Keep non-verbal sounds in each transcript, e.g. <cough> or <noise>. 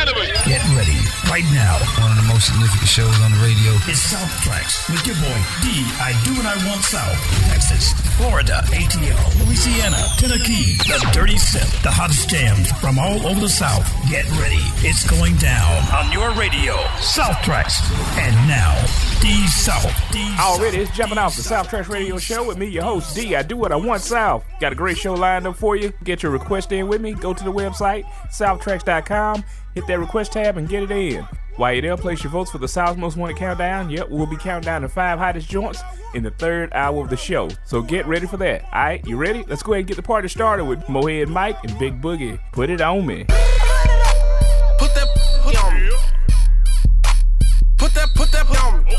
anyway. Get ready right now. One of the most significant shows on the radio is South Traxx with your boy D. I Do What I Want South. Texas, Florida, ATL, Louisiana, Tennessee, the Dirty Sip, the hottest jams from all over the South. Get ready. It's going down on your radio. South Traxx. And now, D South. D Already, it's jumping off the South Traxx Radio Show with me, your host D. I do what I want South. Got a great show lined up for you. Get your request in with me. Go to the website southtraxx.com, hit that request tab, and get it in. While you're there, place your votes for the South's Most Wanted Countdown. Yep, we'll be counting down the five hottest joints in the third hour of the show. So get ready for that. All right, you ready? Let's go ahead and get the party started with Mohead Mike and Big Boogie. Put it on me. Put that put on. Put that put that on me.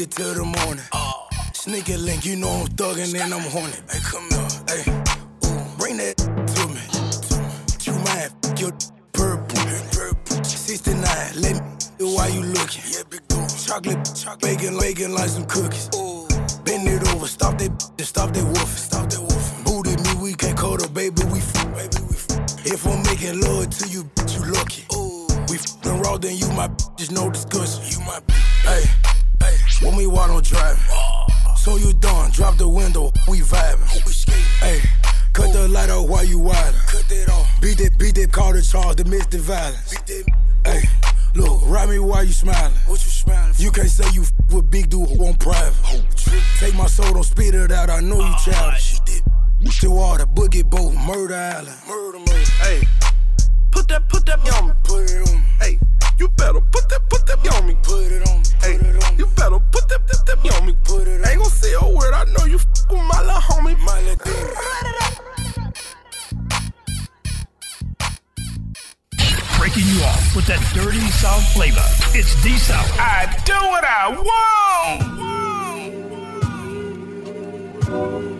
It till the morning. Sneaky link, you know I'm thuggin' and I'm horny. Hey, come here, hey, ooh, bring that to me. You mind, f- your purple, 69, let me why you looking. Yeah, big dude. Chocolate, chocolate, bacon, bacon like some cookies. Ooh, bend it over, stop that, stop that woofing, stop that woofing. Booty me, we can't cuddle, baby, we f- baby, we f- If I'm making love to you, bitch, you lucky. Ooh, we f***ing raw, then you my just no discussion. You my hey, hey, want me while I'm driving. So you done, drop the window, we vibing. Oh, hey, cut the oh. light off while you wildin'. Cut that off. Beat that, beat that, call the charge, domestic violence. Beat that. Hey, look, ride me while you smiling. What you smiling? You can't say you f- with big dude who on private. Oh, Take my soul, don't spit it out, I know you childish. The water, boogie boat, murder island. Murder, murder. Hey, put that, put that on me. Put it on me. Hey, you better put that, put that on me. Put it on me. Hey, Put it on me. you better put that, that, that on me. Put it on Ain't gon' say a word. I know you f with my little homie. My little thing. breaking you off with that dirty South flavor. It's D South. I do what I want. Ay,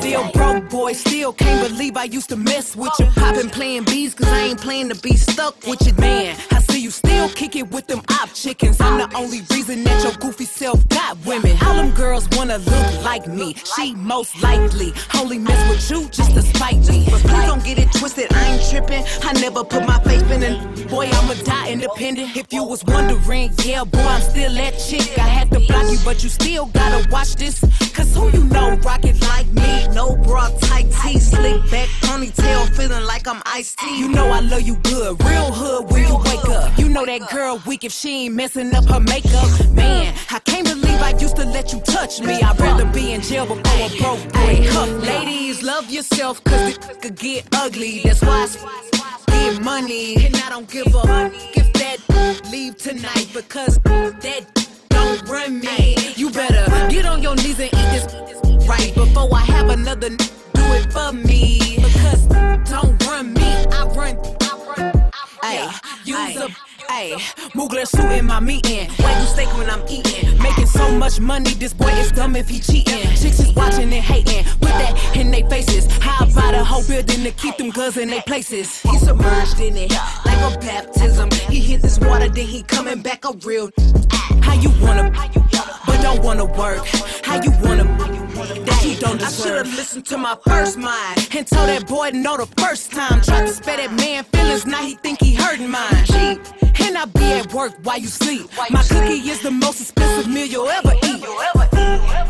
deal broke boy, still can't believe I used to mess with you. Been playing bees cause I ain't playing to be stuck with you, man. You still kick it with them op chickens. I'm the only reason that your goofy self got women. All them girls wanna look like me. She most likely only mess with you just to spite me. But please don't get it twisted, I ain't tripping. I never put my faith in it. Boy, I'ma die independent. If you was wondering, yeah, boy, I'm still that chick. I had to block you, but you still gotta watch this. Cause who you know rock it like me? No bra, tight tee, slick back, ponytail, feeling like I'm iced tea. You know I love you good, real hood when you wake up. You know that girl weak if she ain't messing up her makeup. Man, I can't believe I used to let you touch me. I'd rather be in jail before a broke boy cuff. Ladies, love yourself, cause it could get ugly. That's why I get money, and I don't give a if that leave tonight because that don't run me. You better get on your knees and eat this right before I have another n- do it for me. Because don't run me, I run. Ay, use a Ayy, Mugler suit in my meeting. Wagyu steak when I'm eating. Making so much money, this boy is dumb if he cheating. Chicks is watching and hating. Put that in their faces. How buy the whole building to keep them girls in their places. He submerged in it like a baptism. He hit this water, then he coming back a real. How you wanna, don't wanna work? How you wanna, that you don't deserve? I should've listened to my first mind and told that boy no the first time. Tried to spare that man feelings, now he think he hurting mine. Cheap And I be at work while you sleep. My cookie is the most expensive meal you'll ever eat.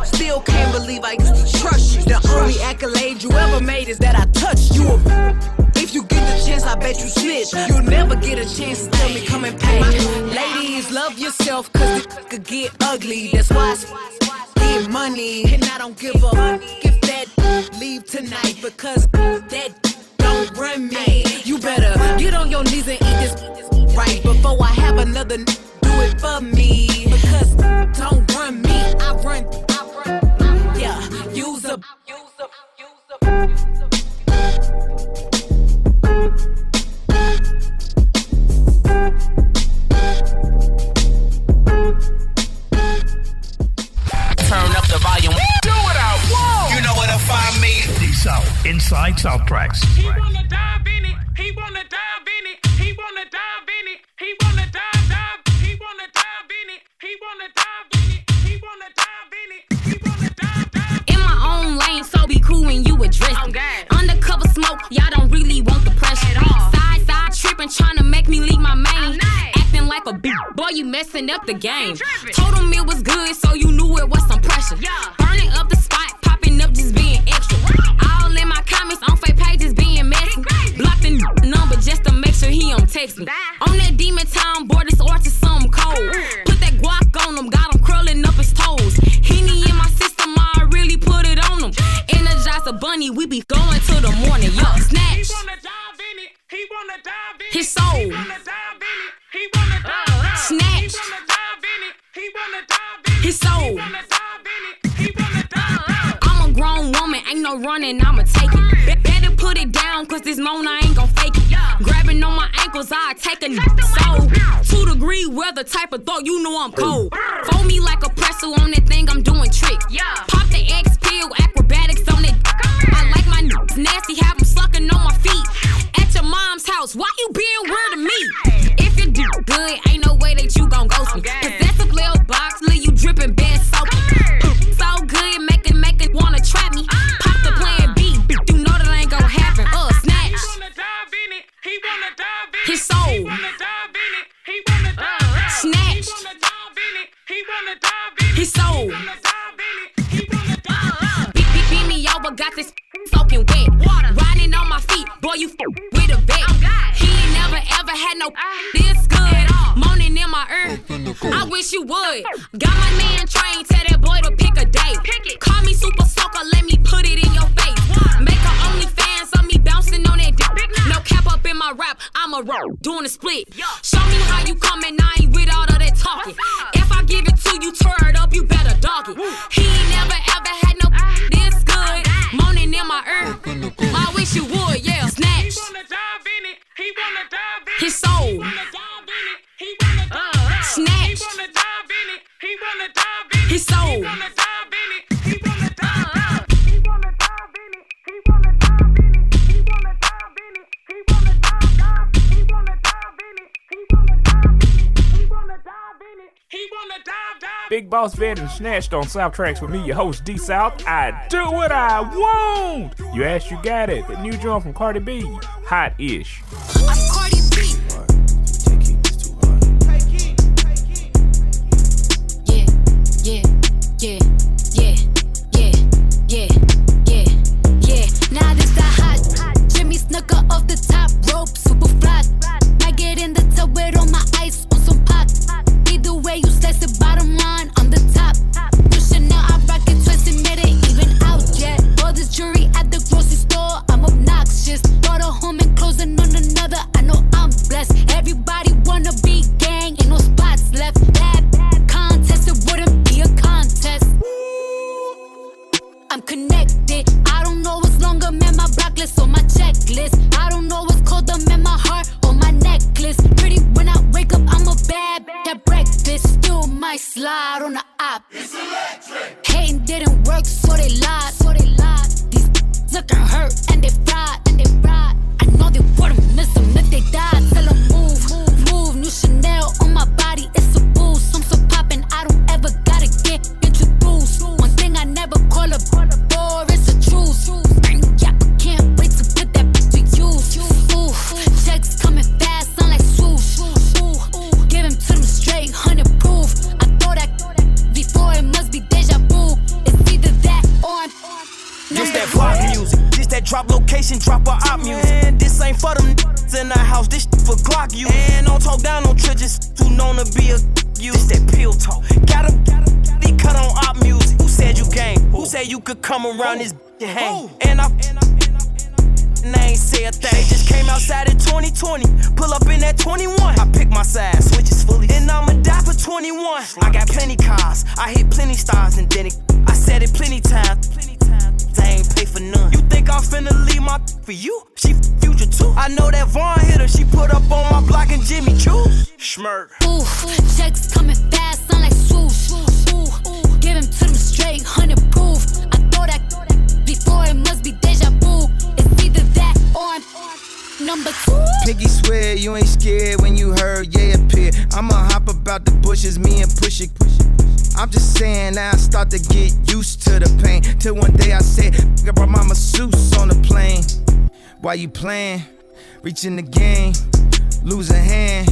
Still can't believe I used to trust you. The only accolade you ever made is that I touched you. If you get the chance, I bet you snitch. You'll never get a chance to tell me come and pay. Ladies, love yourself, cause it could get ugly. That's why I get money, and I don't give a if that leave tonight because that don't run me. You better get on your knees and eat this right before I have another do it for me. Because don't run me, I run, I run. Yeah, use a, use a, use a. Turn Inside South Traxx. He wanna dive in it. He wanna dive in it. He wanna dive in it. He wanna dive, dive. He wanna dive in it. He wanna dive in it. He wanna dive in it. He wanna dive, dive. in my own lane, so be cool when you address Oh, me. God. Undercover smoke, y'all don't really want the pressure. At all. Side side tripping, trying to make me leave my main. Acting like a bitch, boy, you messing up the game. Told him it was good, so you knew it was some pressure. Yeah. Burning up the spot, to make sure he don't text me. Bye. On that demon time, boy, this or to something cold. Mm. Put that guac on him, got him curling up his toes. Henny in my system, I really put it on him. Energize a bunny, we be going till the morning. Yo, He wanna dive in it. He wanna dive in it. His soul. No running, I'ma take it. Be- better put it down, cause this moan I ain't gon' fake it. Grabbing on my ankles, I take a so. Two degree weather type of thought, you know I'm cold. Fold me like a pretzel on that thing, I'm doing tricks. Yeah. Pop the X pill, acrobatics on it. I like my n- nasty, have 'em sucking on my feet. At your mom's house, why you being weird to me? If you do good, ain't no way that you gon' ghost me. Dive. Beat, beat, beat me over, got this <laughs> soaking wet. Riding on my feet, boy, you <laughs> with a vet. He ain't never ever had no <laughs> this good. Moaning in my ear, I wish you would. Got my man trained, tell that boy to my rap, I'm a roll, doing a split. Show me how you coming, I ain't with all of that talking. If I give it to you, turn it up, you better dog it. He ain't never ever had no this good. Moaning in my ear, I wish you would, yeah. Snatch. He wanna dive in it. Big Boss Vet and Snatched on South Traxx with me, your host D South. I do what I want. You asked, you got it. The new joint from Cardi B, hot ish. And drop her out music. And this ain't for them in the house, this for Glock you. And don't talk down on trenches, too known to be a you. This that pill talk. Got him, they cut on op music. Who said you game? Who said you could come around this and hang? And I, and I ain't say a thing. Just came outside in 2020. Pull up in that 21. I pick my side, switches fully. And I'ma die for 21. I got plenty cars. I hit plenty stars and then it, I said it plenty times. plenty times. They ain't pay for none. You think I'm finna leave my for you? She future too. I know that Vaughn hit her. She put up on my block and Jimmy Choo. Schmirk. Ooh, checks coming fast, sound like swoosh. Ooh, give him to them straight, hundred proof. I thought that before it must be deja vu. It's either that or I'm number two. Piggy swear you ain't scared when you heard yeah appear. I'ma hop about the bushes, me and push it. I'm just saying I start to get used to the pain. Till one day I said, I brought my masseuse on the plane. Why you playing? Reaching the game, lose a hand.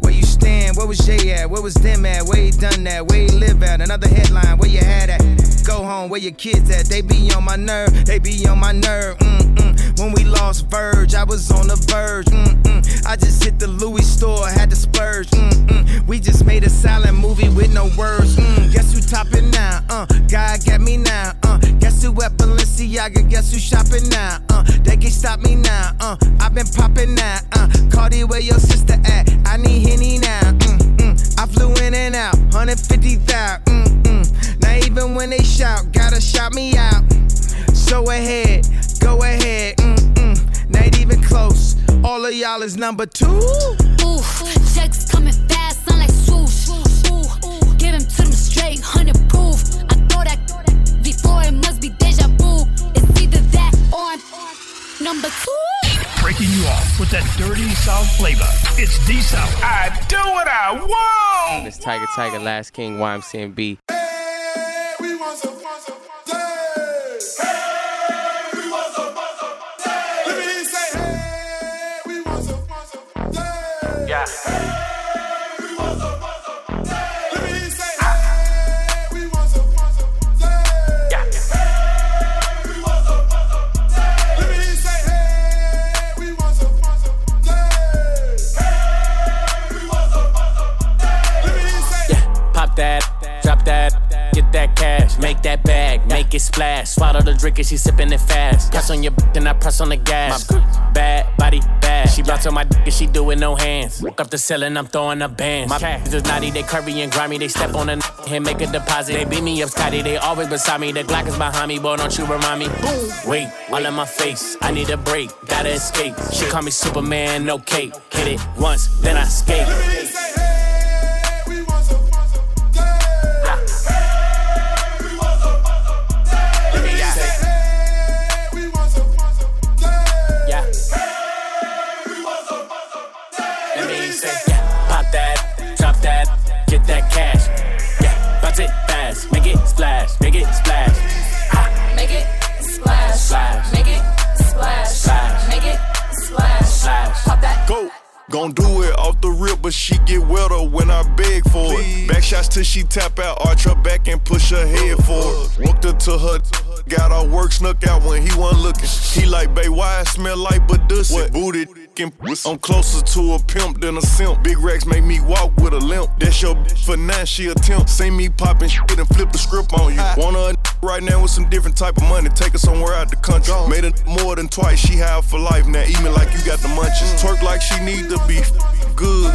Where you stand? Where was Jay at? Where was them at? Where he done that? Where he live at? Another headline, where you had at? Go home, where your kids at? They be on my nerve, they be on my nerve. Mm-mm. When we lost Verge, I was on the verge. Mm-mm. I just hit the Louis store, had to splurge. Mm-mm. We just made a silent movie with no words. Mm. Guess who topping now? Uh, God got me now. Uh, guess who at Balenciaga? Guess who shopping now? Uh, they can stop me now. Uh, I've been popping now. Uh, Cardi, where your sister at? I need Henny now. Mm-mm. I flew in and out, 150,000. Mm-mm. Now even when they shout, gotta shout me out. So ahead, y'all is number two. Ooh, checks coming fast, sound like swoosh. Ooh, give him to them straight, hundred proof. I thought that before it must be deja vu. It's either that or I'm number two. Breaking you off with that dirty South flavor. It's D South. I do what I want. It's Tyga Tyga, Last King, YMCMB. Yeah. Drink and she sipping it fast. Press on your then I press on the gas. Bad body bad. She bounce on my dick and she do it no hands. Walk up the ceiling, I'm throwing up bands. My cash is naughty, they curvy and grimy. They step on the and make a deposit. They beat me up, Scotty. They always beside me. The Glock is behind me, boy. Don't you remind me? Boom. Wait, all in my face. I need a break, gotta escape. She call me Superman, no cape. Hit it once, then I skate. Gon' do it off the rip, but she get wetter when I beg for it. Back shots till she tap out, arch her back and push her head forward. Walked her to her, got her work snuck out when he wasn't looking. He like, babe, why I smell like but Badussy? Booted. I'm closer to a pimp than a simp. Big racks make me walk with a limp. That's your for now, she attempt. See me popping shit and flip the script on you. Her right now with some different type of money. Take her somewhere out the country. Made it more than twice. She have for life now. Eat me like you got the munchies. Twerk like she need to be good,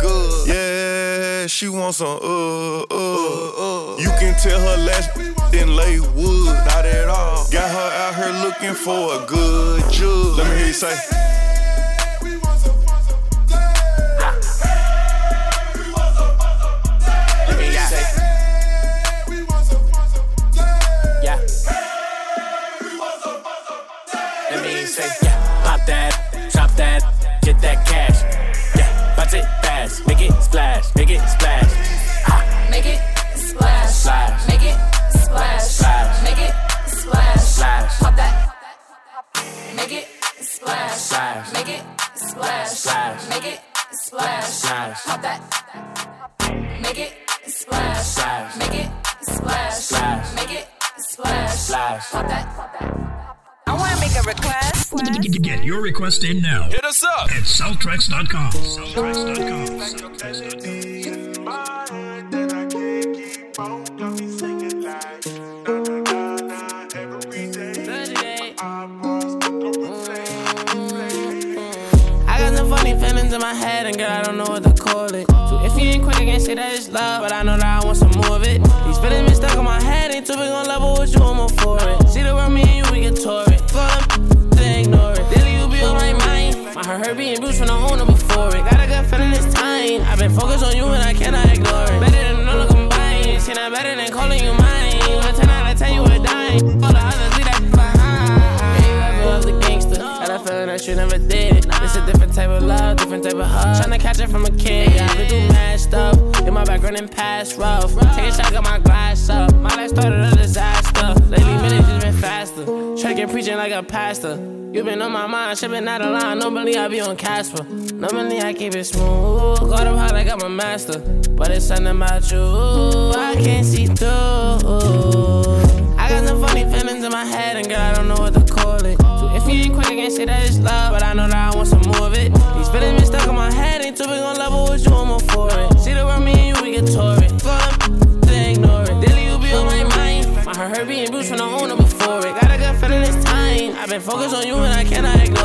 good. Yeah, she wants some uh uh uh. You can tell her last didn't lay wood, not at all. Got her out here looking for a good judge. Let me hear you say. Splash. Splash. Make it splash. Splash. Make it splash. Splash. Pop that. Make it splash. Splash. Make it splash. Splash. Make it splash. Splash. Pop that. I wanna make a request. Get, get your request in now. Hit us up at southtraxx.com. Southtraxx.com. I in my head, and girl, I don't know what to call it. So if you ain't quick, I can't say that it's love, but I know that I want some more of it. These feelings been stuck in my head, ain't too big on level with you, I'm all for it. See the world, me and you, we get tour it. Fuck them, they ignore it. Daily, you be on my mind. My heart hurt being bruised from the owner before it. Got a good feeling this time. I've been focused on you, and I cannot ignore it. Better than all of combined. See, that better than calling you mine. One 10 out of 10, you a dime. All the others, that you never did. it. It's a different type of love, different type of hug. Tryna catch it from a kid. Yeah, do mad stuff. In my background and past rough. Take a shot, got my glass up. My life started a disaster. Lately, minutes just been faster. Try to get preaching like a pastor. You been on my mind, shit been out of line. Normally I be on Casper. Normally I keep it smooth. Got up high like I'm a master. But it's something about you I can't see through. I got some funny feelings in my head, and girl, I don't know what to if ain't quick, I can't say that it's love, but I know that I want some more of it. These feelings been stuck in my head, ain't too big on level with you, I'm for it. See the world, me and you, we get tour it. Fuck they ignore it. Daily, you be on my mind. My heart being bruised from the owner before it. Got a good feeling this time. I've been focused on you, and I cannot ignore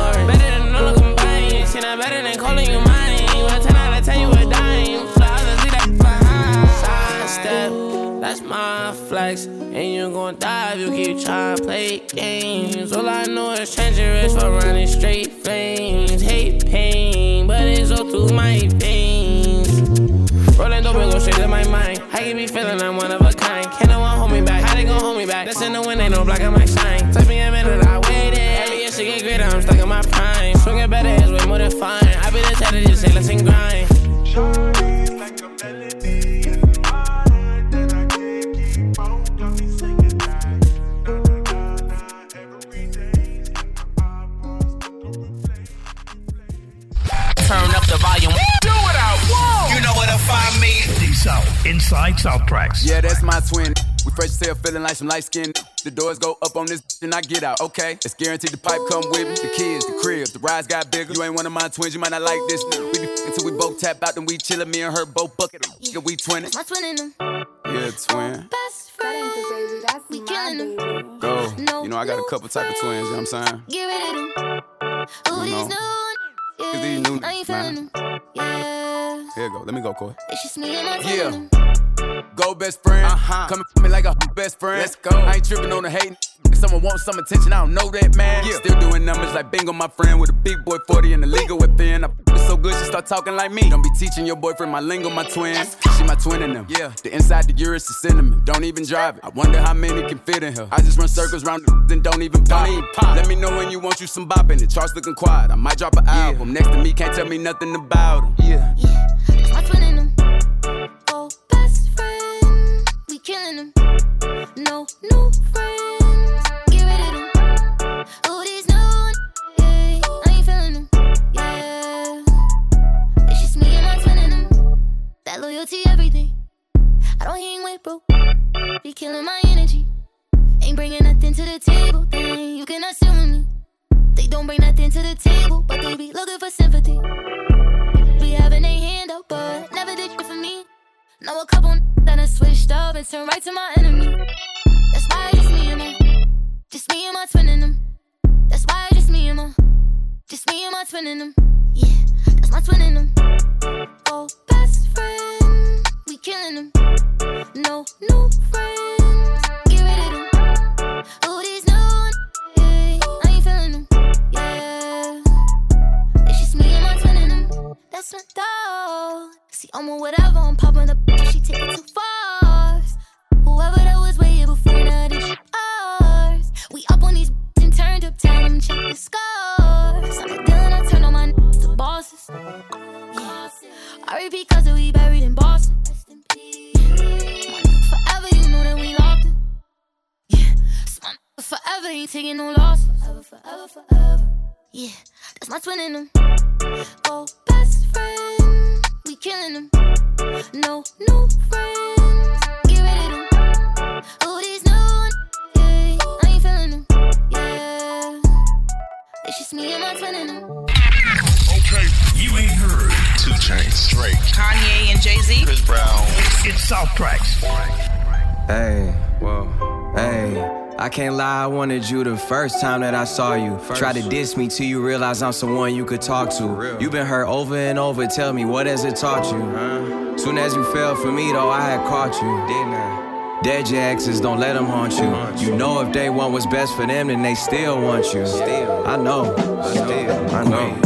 That's my flex. And you gon' die if you keep trying to play games. All I know is wrist for running straight flames. Hate pain, but it's all through my veins. Rolling dope and go straight to my mind. I can be feeling I'm one of a kind. Can't no one hold me back. How they gon' hold me back? That's in the wind, ain't no block, I might shine. Take me a minute, I waited. Every year she get greater, I'm stuck in my prime. Swinging better is way more than inside South Traxx. Yeah, that's my twin. We fresh as hell, feeling like some light skin. The doors go up on this, <laughs> and I get out. Okay, it's guaranteed the pipe come with me. The kids, the crib, the rides got bigger. You ain't one of my twins, you might not like this. We be <laughs> until we both tap out, then we chillin'. Me and her both bucket. Yeah, we twinning. My twin in them. Yeah, twin. Best friend. baby. That's we killing them. Go. You know I got a couple type of twins. You know what I'm saying? Get rid of them. Ooh, You these new. Cause these new I ain't feeling man. them. Yeah. Here you go. Let me go, Coy. It's just me and my. Yeah. Go best friend. Uh-huh. Coming for me like a best friend. Let's go. I ain't tripping on the hating. If someone wants some attention, I don't know that man. Yeah. Still doing numbers like bingo, my friend with a big boy 40 and the legal within. I f- it so good she start talking like me. Don't be teaching your boyfriend my lingo, my twin. She my twin in them. Yeah. The inside the Urus is cinnamon. Don't even drive it. I wonder how many can fit in her. I just run circles around and don't even pop. Don't even pop. Let me know when you want you some bop in it. Charts looking quiet. I might drop an album. Next to me, can't tell me nothing about him. Yeah. That's killing my energy. Ain't bringing nothing to the table. Then you sit with me. They don't bring nothing to the table, but they be looking for sympathy. Be having a hand up, but never did it for me. Know a couple that I switched up and turned right to my enemy. That's why it's me and my, just me and my twin in them. That's why just me and my, just me and my twin in them. Yeah, that's my twin in them. Oh, best friend, we killing them. No new friends, them. That's. See, I'm on whatever, I'm popping up, she take it too far. Whoever that was way before now, this ours. We up on these and turned up, tell them check the scores. I'm not dealing, I turn on my n- to bosses. Yeah. Repeat, cause we buried in Boston. Forever, you know that we locked in. Yeah. My n- forever ain't taking no loss. Forever, forever, forever. Yeah. That's my twin in them. Oh, we killing them. No new friends. Get rid of them. Oh, these new. Yeah, I ain't feeling them. Yeah. It's just me and my twin in them. Okay, you ain't heard. 2 Chainz, Drake, Kanye and Jay Z, Chris Brown. It's, it's South Hey, whoa, hey. I can't lie, I wanted you the first time that I saw you. Try to diss me till you realize I'm someone you could talk to. You've been hurt over and over, tell me what has it taught you? Uh-huh. Soon as you fell for me, though, I had caught you, didn't I? Dead your exes, don't let them haunt you. You know if they want what's best for them, then they still want you. Still, I know, still, I know.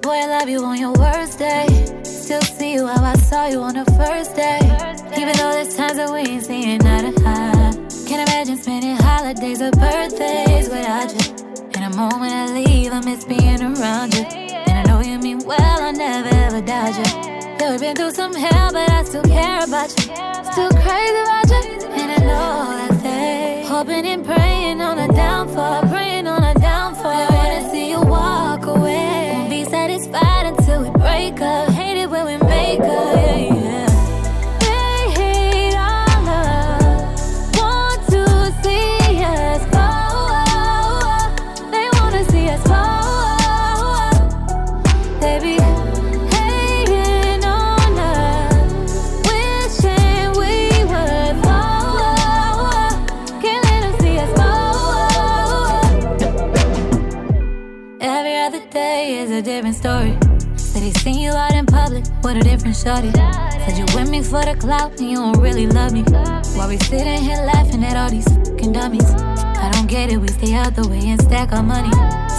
Boy, I love you on your worst day. Still see you how I saw you on the first day. Even though there's times that we ain't seeing eye to eye. Can't imagine spending holidays or birthdays without you. And the moment I leave, I miss being around you. And I know you mean well, I never ever doubt you. Yeah, we've been through some hell, but I still care about you. Still crazy about you. And I know that they hoping and praying on a downfall, praying on a downfall. They wanna see you walk away. Won't be satisfied until we break up. Hate it when we make up. Yeah, yeah. With a different shorty. Said you with me for the clout and you don't really love me. While we sitting here laughing at all these fucking dummies. I don't get it, we stay out the way and stack our money.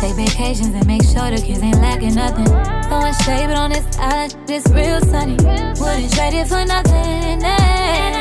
Take vacations and make sure the kids ain't lacking nothing. Throwing shade, but on this island, it's real sunny. Wouldn't trade it for nothing. eh.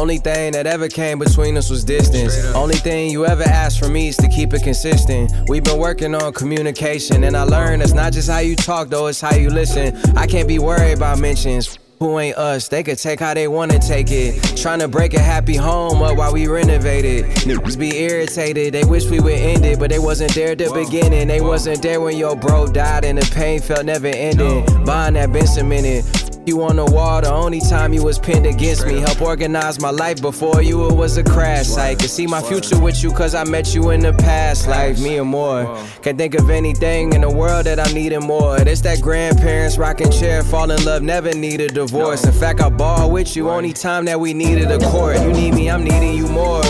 Only thing that ever came between us was distance. Only thing you ever asked from me is to keep it consistent. We've been working on communication, and I learned it's not just how you talk, though, it's how you listen. I can't be worried about mentions. Who ain't us? They could take how they wanna take it. Trying to break a happy home up while we renovate it. Niggas be irritated, they wish we would end it, but they wasn't there at the beginning. They wasn't there when your bro died and the pain felt never ending. Bond that been cemented. You on the wall, the only time you was pinned against me. Help organize my life before you, it was a crash site. Could see my future with you, cause I met you in the past life, me and more. Can't think of anything in the world that I'm needing more. It's that grandparents rocking chair, fall in love, never need a divorce. In fact, I ball with you, only time that we needed a court. You need me, I'm needing you more.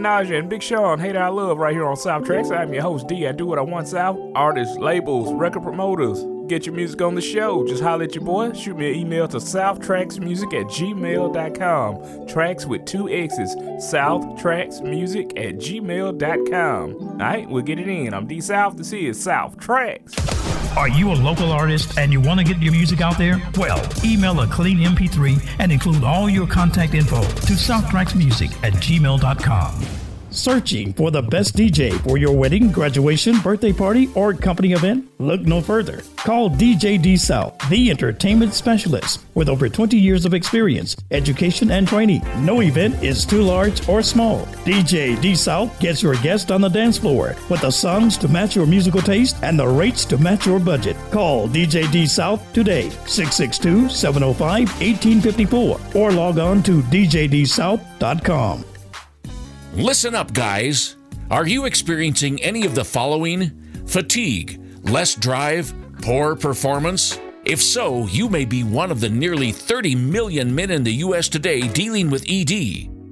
Naja and Big Sean, Hate I Love, right here on South Traxx. I'm your host, D. I do what I want South. Artists, labels, record promoters. Get your music on the show. Just holler at your boy. Shoot me an email to southtraxxmusic at gmail.com. Tracks with two X's. Southtraxxmusic at gmail.com. Alright, we'll get it in. I'm D South. This is South Traxx. Are you a local artist and you want to get your music out there? Well, email a clean MP3 and include all your contact info to southtraxxmusic at gmail.com. Searching for the best DJ for your wedding, graduation, birthday party, or company event? Look no further. Call DJ D South, the entertainment specialist with over 20 years of experience, education, and training. No event is too large or small. DJ D South gets your guest on the dance floor with the songs to match your musical taste and the rates to match your budget. Call DJ D South today, 662 705 1854, or log on to djdsouth.com. Listen up, guys. Are you experiencing any of the following? Fatigue, less drive, poor performance? If so, you may be one of the nearly 30 million men in the U.S. today dealing with ED.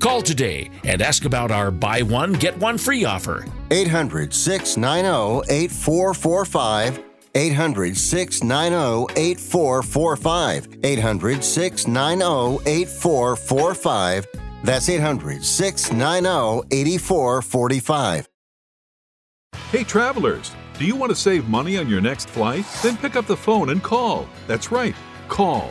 Call today and ask about our buy one, get one free offer. 800 690 8445. 800 690 8445. 800 690 8445. That's 800 690 8445. Hey, travelers, do you want to save money on your next flight? Then pick up the phone and call. That's right, call,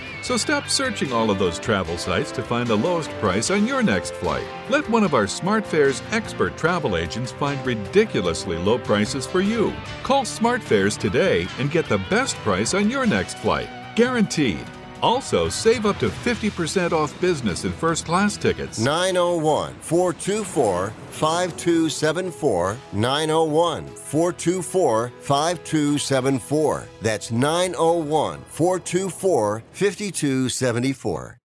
So stop searching all of those travel sites to find the lowest price on your next flight. Let one of our SmartFares expert travel agents find ridiculously low prices for you. Call SmartFares today and get the best price on your next flight. Guaranteed. Also, save up to 50% off business and first class tickets. 901 424 5274. 901 424 5274. That's 901 424 5274.